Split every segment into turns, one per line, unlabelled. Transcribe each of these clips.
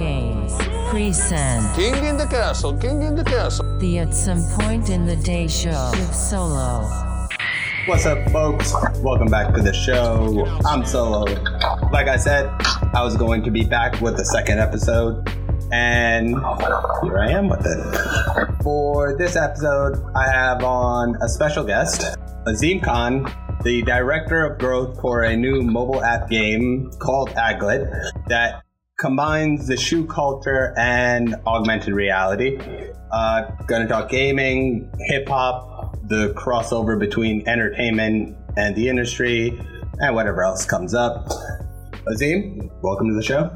Games present
King in the Castle, King in the Castle.
the At Some Point in the Day show with Solo.
What's up, folks? Welcome back to the show. I'm Solo. Like I said, I was going to be back with the second episode, and here I am with it. For this episode, I have on a special guest, Azeem Khan, the director of growth for a new mobile app game called Aglet that combines the shoe culture and augmented reality. Uh, gonna talk gaming, hip hop, the crossover between entertainment and the industry, and whatever else comes up. Azeem, welcome to the show.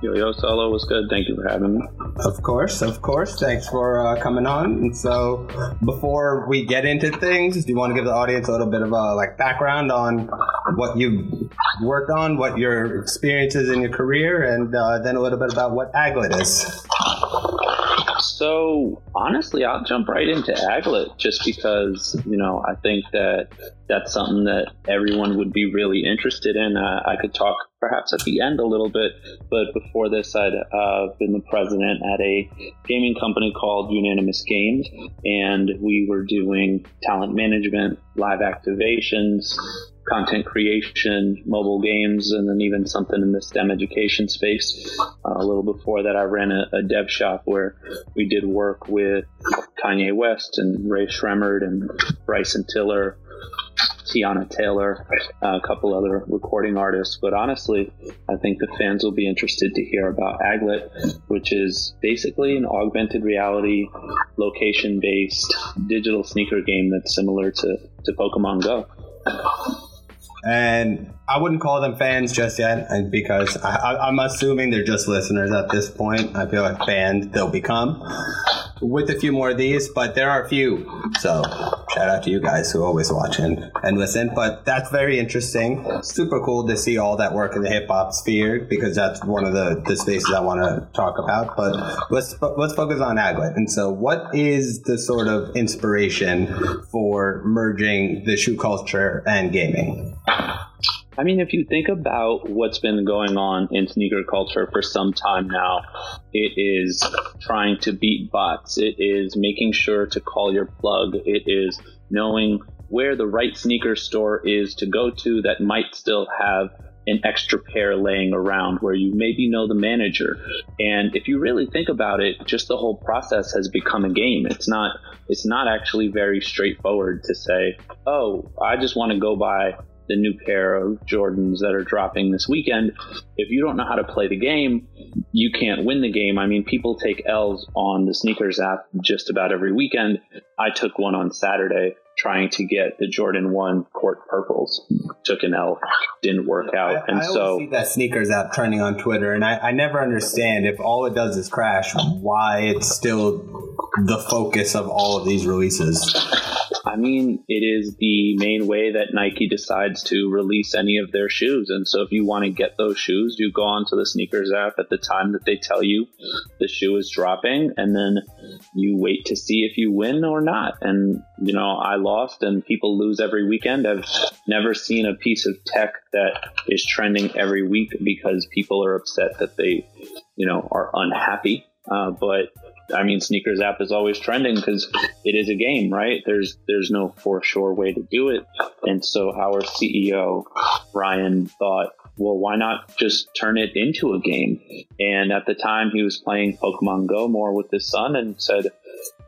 Yo, yo, Solo, what's good? Thank you for having me.
Of course, of course. Thanks for uh, coming on. And so, before we get into things, do you want to give the audience a little bit of a like background on what you've worked on, what your experiences in your career, and uh, then a little bit about what Aglet is?
So, honestly, I'll jump right into Aglet just because, you know, I think that that's something that everyone would be really interested in. Uh, I could talk perhaps at the end a little bit, but before this, I'd uh, been the president at a gaming company called Unanimous Games, and we were doing talent management, live activations, content creation, mobile games, and then even something in the STEM education space. Uh, a little before that, I ran a, a dev shop where we did work with Kanye West and Rae Sremmurd and Bryson Tiller. Teyana Taylor, uh, a couple other recording artists. But honestly, I think the fans will be interested to hear about Aglet, which is basically an augmented reality, location based digital sneaker game that's similar to, to Pokemon Go.
And I wouldn't call them fans just yet, uh, because I, I'm assuming they're just listeners at this point. I feel like fans they'll become with a few more of these, but there are a few. So shout out to you guys who always watch and, and listen. But that's very interesting. Super cool to see all that work in the hip hop sphere because that's one of the, the spaces I want to talk about. But let's let's focus on Aglet. And so, what is the sort of inspiration for merging the shoe culture and gaming?
I mean, if you think about what's been going on in sneaker culture for some time now, it is trying to beat bots. It is making sure to call your plug. It is knowing where the right sneaker store is to go to that might still have an extra pair laying around where you maybe know the manager. And if you really think about it, just the whole process has become a game. It's not it's not actually very straightforward to say, "Oh, I just want to go buy the new pair of Jordans that are dropping this weekend. If you don't know how to play the game, you can't win the game. I mean, people take L's on the sneakers app just about every weekend. I took one on Saturday trying to get the Jordan 1 court purples. Took an L, didn't work out.
I,
and
I
so
always see that sneakers app trending on Twitter, and I, I never understand if all it does is crash, why it's still the focus of all of these releases.
I mean, it is the main way that Nike decides to release any of their shoes. And so if you want to get those shoes, you go onto the sneakers app at the time that they tell you the shoe is dropping, and then you wait to see if you win or not. And, you know, I lost and people lose every weekend. I've never seen a piece of tech that is trending every week because people are upset that they, you know, are unhappy. Uh, but I mean, sneakers app is always trending because it is a game, right? There's there's no for sure way to do it, and so our CEO Ryan thought, well, why not just turn it into a game? And at the time, he was playing Pokemon Go more with his son, and said,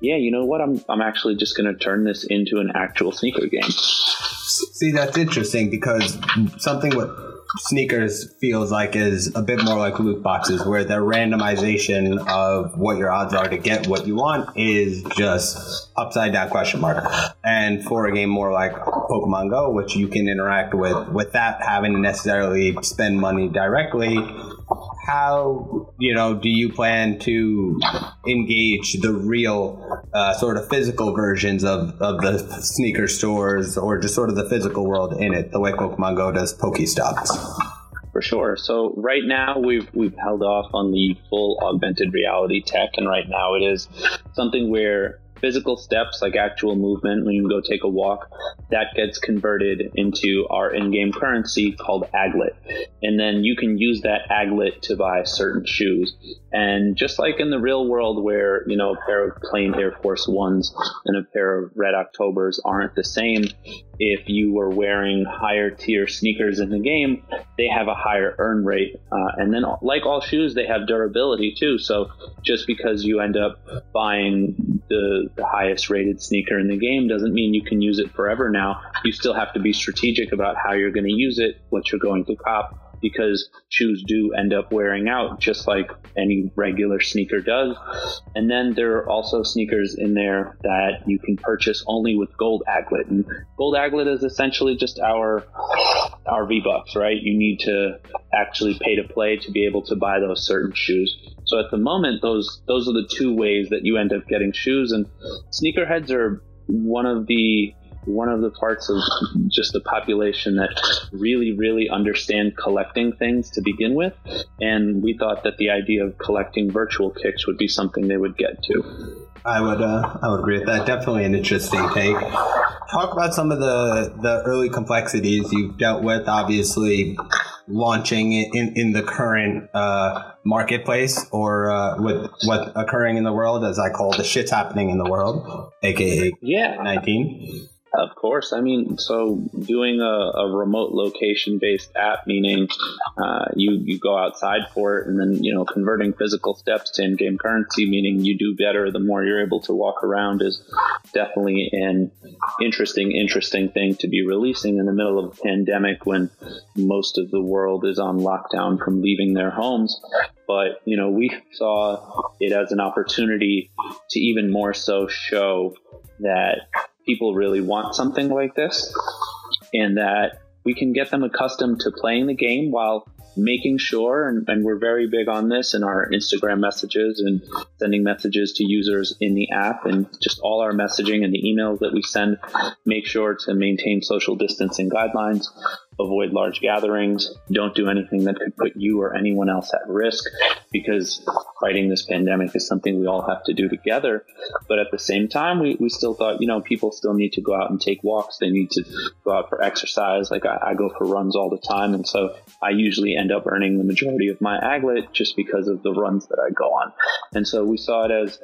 yeah, you know what? I'm I'm actually just going to turn this into an actual sneaker game.
See, that's interesting because something what sneakers feels like is a bit more like loot boxes, where the randomization of what your odds are to get what you want is just upside down question mark. And for a game more like Pokemon Go, which you can interact with without having to necessarily spend money directly, how you know do you plan to engage the real uh, sort of physical versions of, of the sneaker stores or just sort of the physical world in it the way pokemon go does pokestops
For sure. So right now we've we've held off on the full augmented reality tech, and right now it is something where physical steps like actual movement when you go take a walk that gets converted into our in-game currency called aglet. And then you can use that aglet to buy certain shoes. And just like in the real world where you know a pair of plain air force ones and a pair of red octobers aren't the same if you were wearing higher tier sneakers in the game they have a higher earn rate. Uh, and then like all shoes they have durability too. So just because you end up buying the, the highest rated sneaker in the game doesn't mean you can use it forever now. You still have to be strategic about how you're going to use it, what you're going to cop, because shoes do end up wearing out just like any regular sneaker does. And then there are also sneakers in there that you can purchase only with gold aglet. And gold aglet is essentially just our our V bucks, right? You need to actually pay to play to be able to buy those certain shoes. So at the moment, those those are the two ways that you end up getting shoes. And sneakerheads are one of the one of the parts of just the population that really, really understand collecting things to begin with. And we thought that the idea of collecting virtual kicks would be something they would get to.
I would uh, I would agree with that. Definitely an interesting take. Talk about some of the the early complexities you've dealt with. Obviously, launching in in the current uh, marketplace or uh, with what occurring in the world, as I call the shit's happening in the world, aka
yeah
nineteen.
Of course. I mean, so doing a, a remote location based app, meaning uh, you, you go outside for it and then, you know, converting physical steps to in game currency, meaning you do better the more you're able to walk around, is definitely an interesting, interesting thing to be releasing in the middle of a pandemic when most of the world is on lockdown from leaving their homes. But, you know, we saw it as an opportunity to even more so show that people really want something like this and that we can get them accustomed to playing the game while making sure, and, and, we're very big on this in our Instagram messages and sending messages to users in the app and just all our messaging and the emails that we send, make sure to maintain social distancing guidelines avoid large gatherings, don't do anything that could put you or anyone else at risk because fighting this pandemic is something we all have to do together. But at the same time, we, we still thought, you know, people still need to go out and take walks. They need to go out for exercise. Like I, I go for runs all the time. And so I usually end up earning the majority of my aglet just because of the runs that I go on. And so we saw it as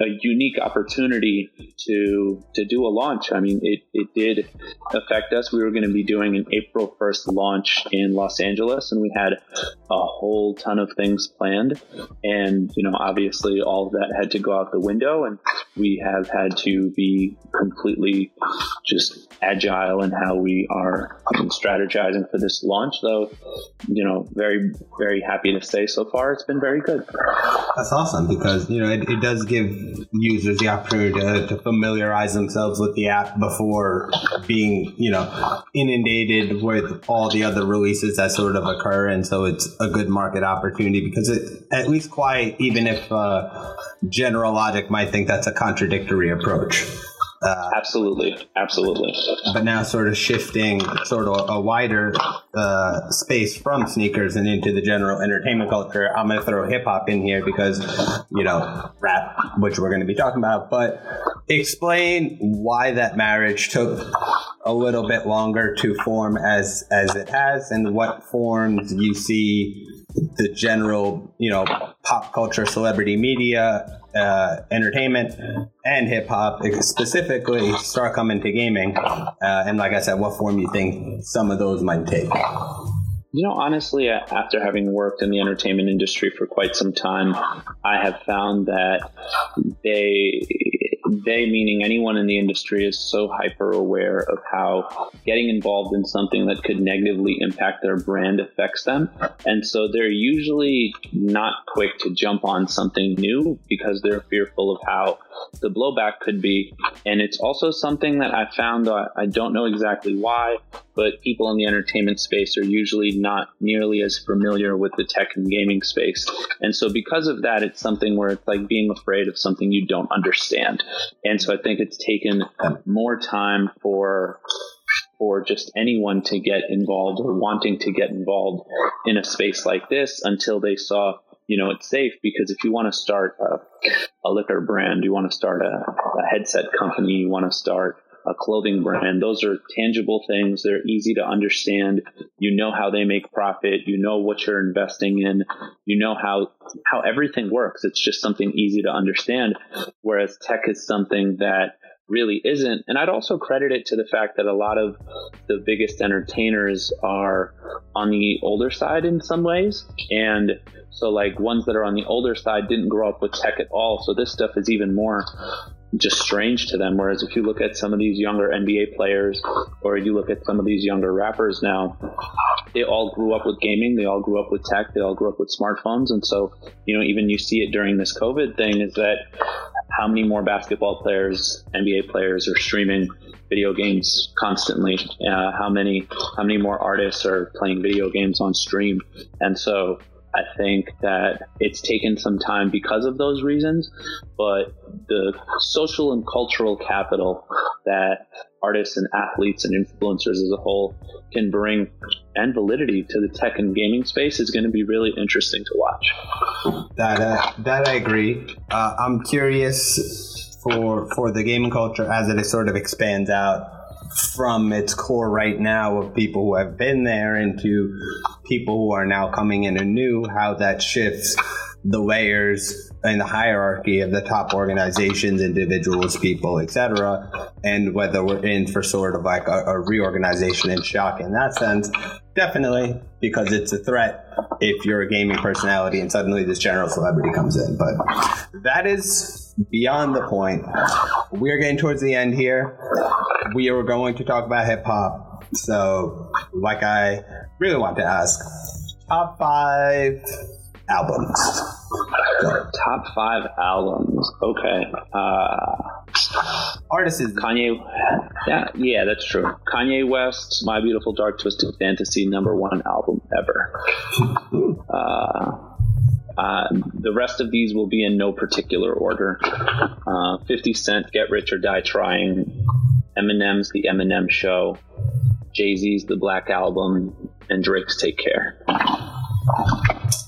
a unique opportunity to, to do a launch. I mean, it, it did affect us. We were going to be doing an April April 1st launch in Los Angeles, and we had a whole ton of things And, you know, obviously all of that had to go out the window, and we have had to be completely just agile in how we are strategizing for this launch, though, you know, very, very happy to say so far it's been very good.
That's awesome because, you know, it, it does give users the opportunity to, to familiarize themselves with the app before being, you know, inundated with all the other releases that sort of occur, and so it's a good market opportunity because it at least quite even if uh, general logic might think that's a contradictory approach.
Uh, absolutely, absolutely.
But now, sort of shifting sort of a wider uh, space from sneakers and into the general entertainment culture. I'm going to throw hip hop in here because you know rap, which we're going to be talking about. But explain why that marriage took a little bit longer to form as as it has, and what forms you see the general, you know, pop culture, celebrity media, uh, entertainment, and hip hop specifically start coming to gaming. Uh, and like I said, what form you think some of those might take?
You know, honestly, after having worked in the entertainment industry for quite some time, I have found that they they, meaning anyone in the industry, is so hyper aware of how getting involved in something that could negatively impact their brand affects them. And so they're usually not quick to jump on something new because they're fearful of how the blowback could be. And it's also something that I found, uh, I don't know exactly why, but people in the entertainment space are usually not nearly as familiar with the tech and gaming space. And so because of that, it's something where it's like being afraid of something you don't understand. And so I think it's taken more time for for just anyone to get involved or wanting to get involved in a space like this until they saw you know it's safe because if you want to start a, a liquor brand, you want to start a, a headset company, you want to start a clothing brand. Those are tangible things. They're easy to understand. You know how they make profit. You know what you're investing in. You know how how everything works. It's just something easy to understand. Whereas tech is something that really isn't. And I'd also credit it to the fact that a lot of the biggest entertainers are on the older side in some ways. And so, like, ones that are on the older side didn't grow up with tech at all. So, this stuff is even more just strange to them. Whereas if you look at some of these younger NBA players or you look at some of these younger rappers now, they all grew up with gaming, they all grew up with tech, they all grew up with smartphones. And so, you know, even you see it during this COVID thing is that how many more basketball players, NBA players are streaming video games constantly? Uh, how many how many more artists are playing video games on stream? And so I think that it's taken some time because of those reasons, but the social and cultural capital that artists and athletes and influencers as a whole can bring and validity to the tech and gaming space is going to be really interesting to watch.
That uh, that I agree. Uh, I'm curious for for the gaming culture as it sort of expands out from its core right now of people who have been there into people who are now coming in anew, how that shifts the layers and the hierarchy of the top organizations, individuals, people, etc., and whether we're in for sort of like a, a, reorganization and shock in that sense. Definitely, because it's a threat if you're a gaming personality and suddenly this general celebrity comes in. But that is beyond the point. We're getting towards the end here. We are going to talk about hip hop. So, like I really want to ask, top five albums.
Top five albums. Okay. Uh,
Artist is
Kanye. Yeah, yeah, that's true. Kanye West, My Beautiful Dark Twisted Fantasy, number one album ever. uh, uh, the rest of these will be in no particular order. Uh, 50 Cent, Get Rich or Die Trying. Eminem's The Eminem Show. Jay Z's The Black Album. And Drake's Take Care.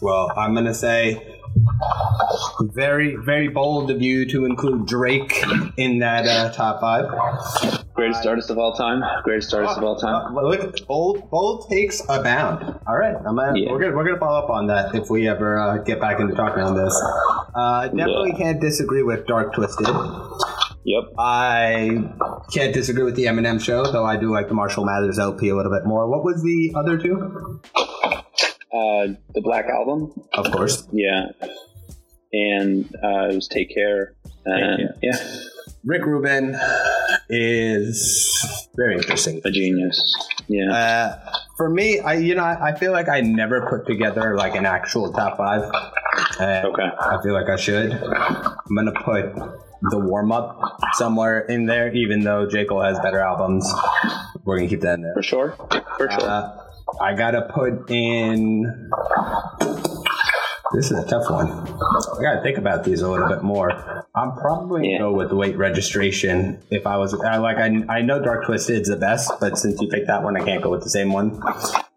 Well, I'm going to say very, very bold of you to include Drake in that uh, top five.
Greatest artist of all time. Greatest artist of all time.
Look, bold, bold takes abound. All right, I'm gonna, yeah. we're gonna we're gonna follow up on that if we ever uh, get back into talking on this. Uh, definitely yeah. can't disagree with Dark Twisted.
Yep.
I can't disagree with the Eminem show, though I do like the Marshall Mathers LP a little bit more. What was the other two?
Uh, the Black Album.
Of course.
Yeah. And uh, it was Take Care. And, yeah.
Rick Rubin is very interesting.
A genius. Yeah.
Uh, for me, I you know I, I, feel like I never put together like an actual top five.
okay.
I feel like I should. I'm gonna put the warm up somewhere in there, even though J Cole has better albums. We're gonna keep that in there
for sure. For sure. Uh,
I gotta put in. This is a tough one. I gotta think about these a little bit more. I'm probably yeah. gonna go with Late Registration. If I was I, like, I, I know Dark Twisted is the best, but since you picked that one, I can't go with the same one.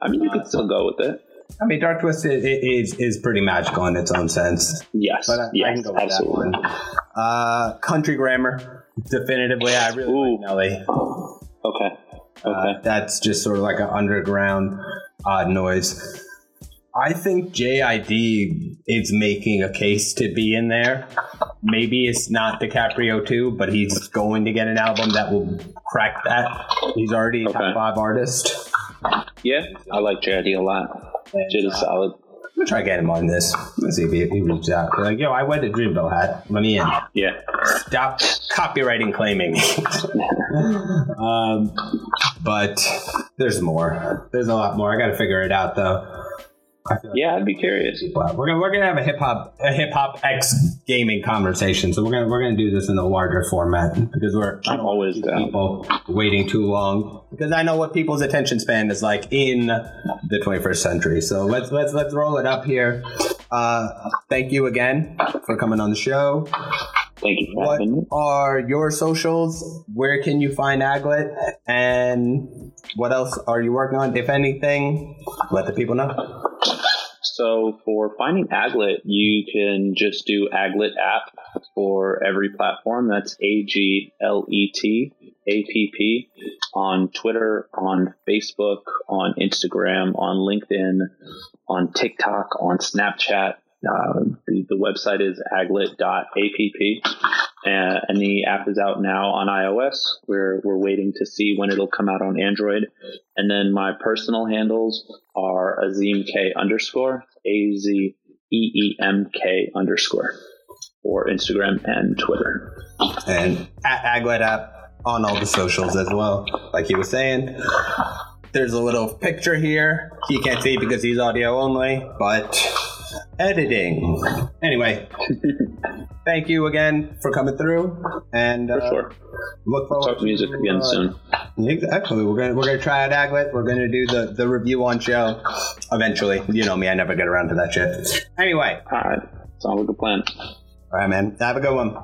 I mean, you could still go with it.
I mean, Dark Twisted is is pretty magical in its own sense.
Yes,
but I,
yes,
I can go with absolutely. that one. Uh, country grammar, definitively. I really Ooh. like Nelly.
Okay.
Uh, okay. Uh, that's just sort of like an underground odd noise. I think JID is making a case to be in there. Maybe it's not DiCaprio too, but he's going to get an album that will crack that. He's already a okay. top five artist.
Yeah, I like JID a lot. JID is uh, solid.
I'm gonna try to get him on this. Let's see if he, he reaches out. They're like, yo, I wear the Dreamville hat. Let me in.
Yeah.
Stop copywriting claiming. um, but there's more. There's a lot more. I got to figure it out though.
Like yeah, I'd be curious.
We're gonna we're gonna have a hip hop a hip hop X gaming conversation. So we're gonna we're gonna do this in a larger format because we're
I'm always
people waiting too long because I know what people's attention span is like in the 21st century. So let's let's let's roll it up here. Uh, thank you again for coming on the show.
Thank you
what are your socials? Where can you find Aglet? And what else are you working on? If anything, let the people know.
So for finding Aglet, you can just do Aglet app for every platform. That's A G L E T A P P on Twitter, on Facebook, on Instagram, on LinkedIn, on TikTok, on Snapchat. Uh, the, the website is aglet.app uh, and the app is out now on iOS. We're we're waiting to see when it'll come out on Android. And then my personal handles are Azeem K underscore A Z E E M K underscore for Instagram and Twitter.
And at Aglet app on all the socials as well, like he was saying. There's a little picture here. You can't see because he's audio only, but editing. Anyway, thank you again for coming through, and
For
uh,
sure.
look forward
Talk music
to,
again
uh,
soon.
Exactly. We're gonna we're gonna try out Aglet. We're gonna do the the review on show eventually. You know me, I never get around to that shit. Anyway,
All right. Sounds like a good plan.
all right, man. Have a good one.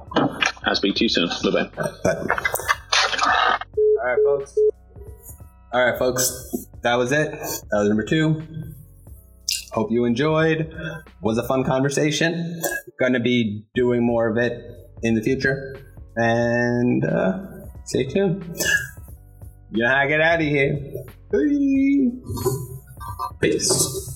I'll speak to you soon. Bye bye.
All right, folks. All right, folks. That was it. That was number two. Hope you enjoyed. Was a fun conversation. Gonna be doing more of it in the future, and uh, stay tuned. You know how I get out of here. Peace.